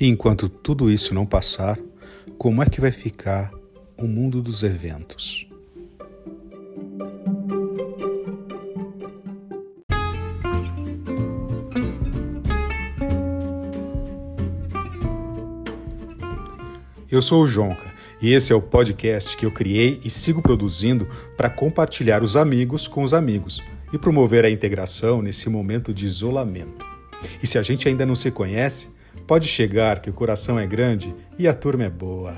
E enquanto tudo isso não passar, como é que vai ficar o mundo dos eventos? Eu sou o Jonca e esse é o podcast que eu criei e sigo produzindo para compartilhar os amigos com os amigos e promover a integração nesse momento de isolamento. E se a gente ainda não se conhece, pode chegar que o coração é grande e a turma é boa.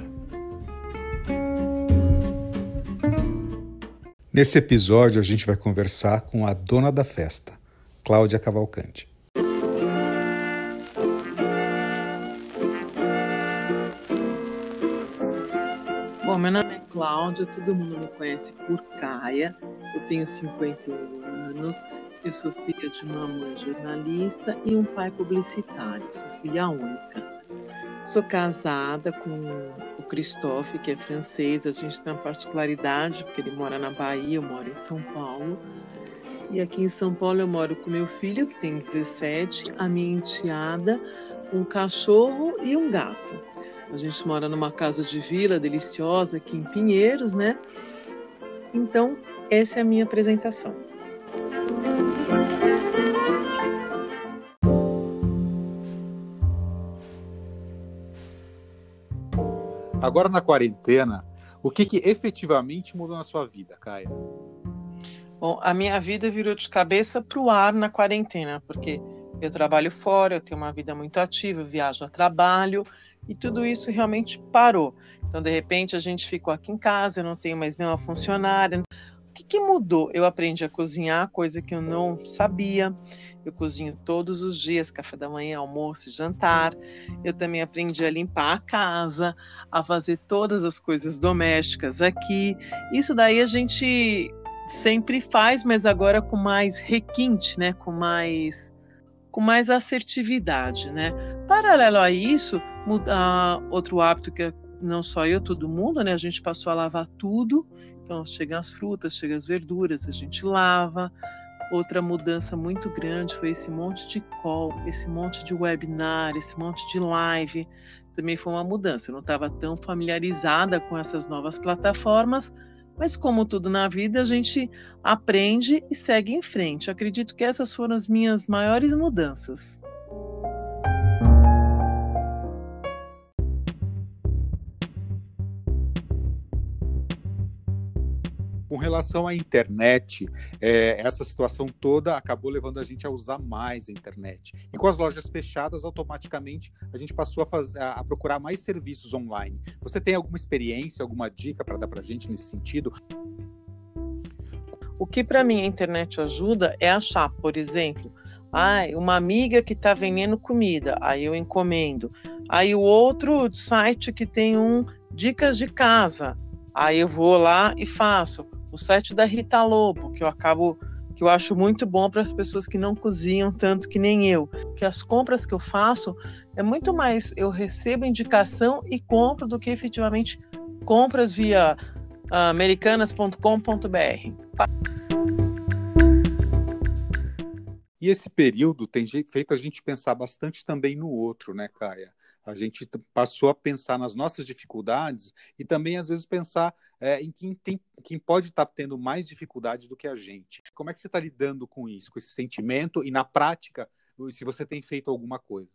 Nesse episódio a gente vai conversar com a dona da festa, Cláudia Cavalcante. Bom, meu nome é Cláudia, todo mundo me conhece por Caia. Eu tenho 51 anos, eu sou filha de uma mãe jornalista e um pai publicitário, sou filha única. Sou casada com o Christophe, que é francês, a gente tem uma particularidade, porque ele mora na Bahia, eu moro em São Paulo. E aqui em São Paulo eu moro com meu filho, que tem 17, a minha enteada, um cachorro e um gato. A gente mora numa casa de vila deliciosa aqui em Pinheiros, né? Então, essa é a minha apresentação. Agora na quarentena, o que, que efetivamente mudou na sua vida, Caia? Bom, a minha vida virou de cabeça para o ar na quarentena, porque eu trabalho fora, eu tenho uma vida muito ativa, viajo a trabalho, e tudo isso realmente parou. Então, de repente, a gente ficou aqui em casa, eu não tenho mais nenhuma funcionária. O que, que mudou? Eu aprendi a cozinhar, coisa que eu não sabia. Eu cozinho todos os dias, café da manhã, almoço e jantar. Eu também aprendi a limpar a casa, a fazer todas as coisas domésticas aqui. Isso daí a gente sempre faz, mas agora com mais requinte, né? Com mais com mais assertividade, né? Paralelo a isso, mudar outro hábito que é não só eu, todo mundo, né? A gente passou a lavar tudo. Então, chegam as frutas, chegam as verduras, a gente lava. Outra mudança muito grande foi esse monte de call, esse monte de webinar, esse monte de live. Também foi uma mudança. Eu não estava tão familiarizada com essas novas plataformas, mas como tudo na vida, a gente aprende e segue em frente. acredito que essas foram as minhas maiores mudanças. Com relação à internet, é, essa situação toda acabou levando a gente a usar mais a internet. E com as lojas fechadas, automaticamente a gente passou a, fazer, a procurar mais serviços online. Você tem alguma experiência, alguma dica para dar para a gente nesse sentido? O que para mim a internet ajuda é achar, por exemplo, ah, uma amiga que está vendendo comida, aí eu encomendo. Aí o outro site que tem um dicas de casa, aí eu vou lá e faço o site da Rita Lobo, que eu acabo que eu acho muito bom para as pessoas que não cozinham tanto que nem eu. Que as compras que eu faço é muito mais eu recebo indicação e compro do que efetivamente compras via uh, americanas.com.br. E esse período tem feito a gente pensar bastante também no outro, né, Caia? A gente passou a pensar nas nossas dificuldades e também, às vezes, pensar é, em quem, tem, quem pode estar tá tendo mais dificuldades do que a gente. Como é que você está lidando com isso, com esse sentimento e, na prática, se você tem feito alguma coisa?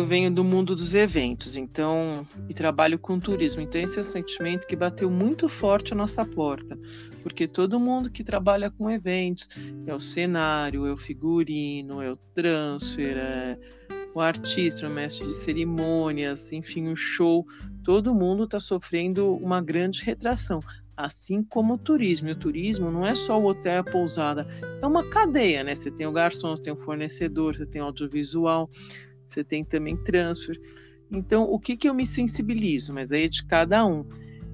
Eu venho do mundo dos eventos, então, e trabalho com turismo. Então, esse é um sentimento que bateu muito forte à nossa porta, porque todo mundo que trabalha com eventos é o cenário, é o figurino, é o transfer, é o artista, o mestre de cerimônias, enfim, o show, todo mundo está sofrendo uma grande retração assim como o turismo. E o turismo não é só o hotel, a pousada, é uma cadeia, né? Você tem o garçom, você tem o fornecedor, você tem o audiovisual, você tem também transfer. Então, o que, que eu me sensibilizo? Mas aí é de cada um.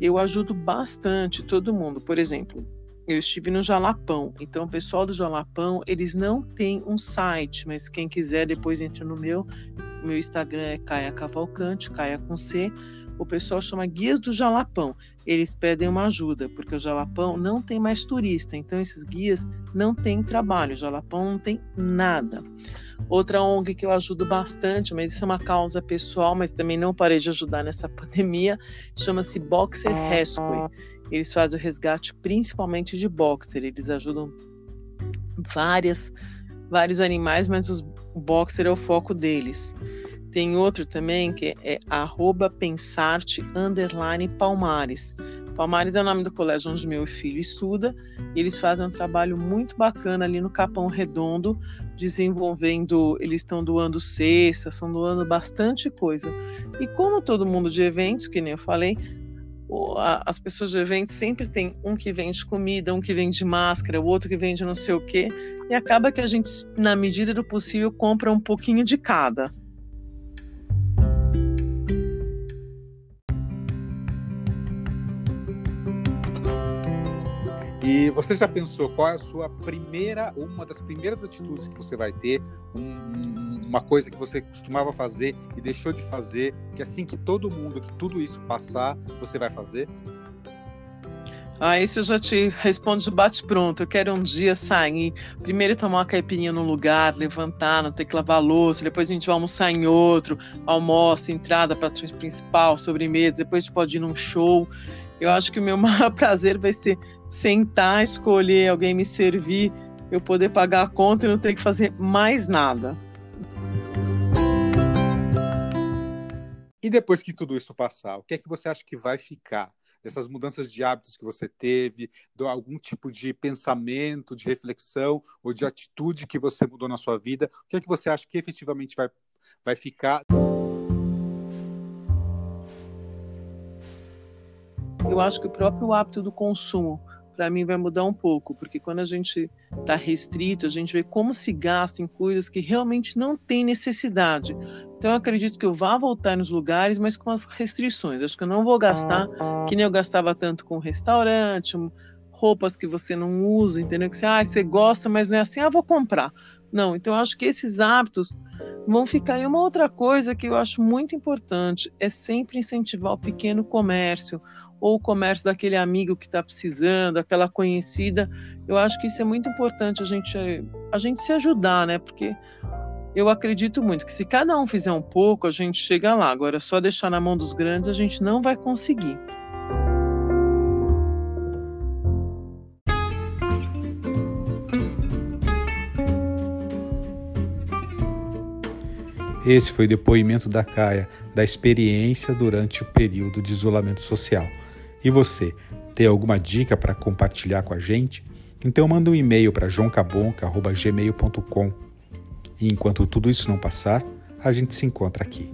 Eu ajudo bastante todo mundo. Por exemplo, eu estive no Jalapão. Então, o pessoal do Jalapão, eles não têm um site, mas quem quiser depois entra no meu. Meu Instagram é Caia Cavalcante, Caia com C. o pessoal chama guias do Jalapão. Eles pedem uma ajuda, porque o Jalapão não tem mais turista, então esses guias não têm trabalho, o Jalapão não tem nada. Outra ONG que eu ajudo bastante, mas isso é uma causa pessoal, mas também não parei de ajudar nessa pandemia, chama-se Boxer Rescue. Eles fazem o resgate principalmente de boxer, eles ajudam várias, vários animais, mas os, o boxer é o foco deles. Tem outro também que é arroba pensarte underline palmares. Palmares é o nome do colégio onde meu filho estuda e eles fazem um trabalho muito bacana ali no Capão Redondo, desenvolvendo, eles estão doando cestas, estão doando bastante coisa. E como todo mundo de eventos, que nem eu falei, as pessoas de eventos sempre tem um que vende comida, um que vende máscara, o outro que vende não sei o quê, e acaba que a gente, na medida do possível, compra um pouquinho de cada. E você já pensou qual é a sua primeira, uma das primeiras atitudes que você vai ter, um, uma coisa que você costumava fazer e deixou de fazer, que assim que todo mundo, que tudo isso passar, você vai fazer? Ah, isso eu já te respondo de bate-pronto. Eu quero um dia sair, primeiro tomar uma caipirinha num lugar, levantar, não ter que lavar louça, depois a gente vai almoçar em outro, almoço, entrada para principal, sobremesa, depois a gente pode ir num show. Eu acho que o meu maior prazer vai ser sentar, escolher alguém me servir, eu poder pagar a conta e não ter que fazer mais nada. E depois que tudo isso passar, o que é que você acha que vai ficar? Dessas mudanças de hábitos que você teve, de algum tipo de pensamento, de reflexão ou de atitude que você mudou na sua vida, o que é que você acha que efetivamente vai, vai ficar? Eu acho que o próprio hábito do consumo, para mim, vai mudar um pouco, porque quando a gente está restrito, a gente vê como se gasta em coisas que realmente não tem necessidade. Então, eu acredito que eu vá voltar nos lugares, mas com as restrições. Acho que eu não vou gastar que nem eu gastava tanto com restaurante, roupas que você não usa, entendeu? Que você, ah, você gosta, mas não é assim, ah, vou comprar. Não, então eu acho que esses hábitos vão ficar. E uma outra coisa que eu acho muito importante é sempre incentivar o pequeno comércio, ou o comércio daquele amigo que está precisando, aquela conhecida. Eu acho que isso é muito importante a gente, a gente se ajudar, né? Porque eu acredito muito que se cada um fizer um pouco, a gente chega lá. Agora, só deixar na mão dos grandes, a gente não vai conseguir. Esse foi o depoimento da Caia, da experiência durante o período de isolamento social. E você, tem alguma dica para compartilhar com a gente? Então manda um e-mail para joãocabonca.gmail.com. E enquanto tudo isso não passar, a gente se encontra aqui.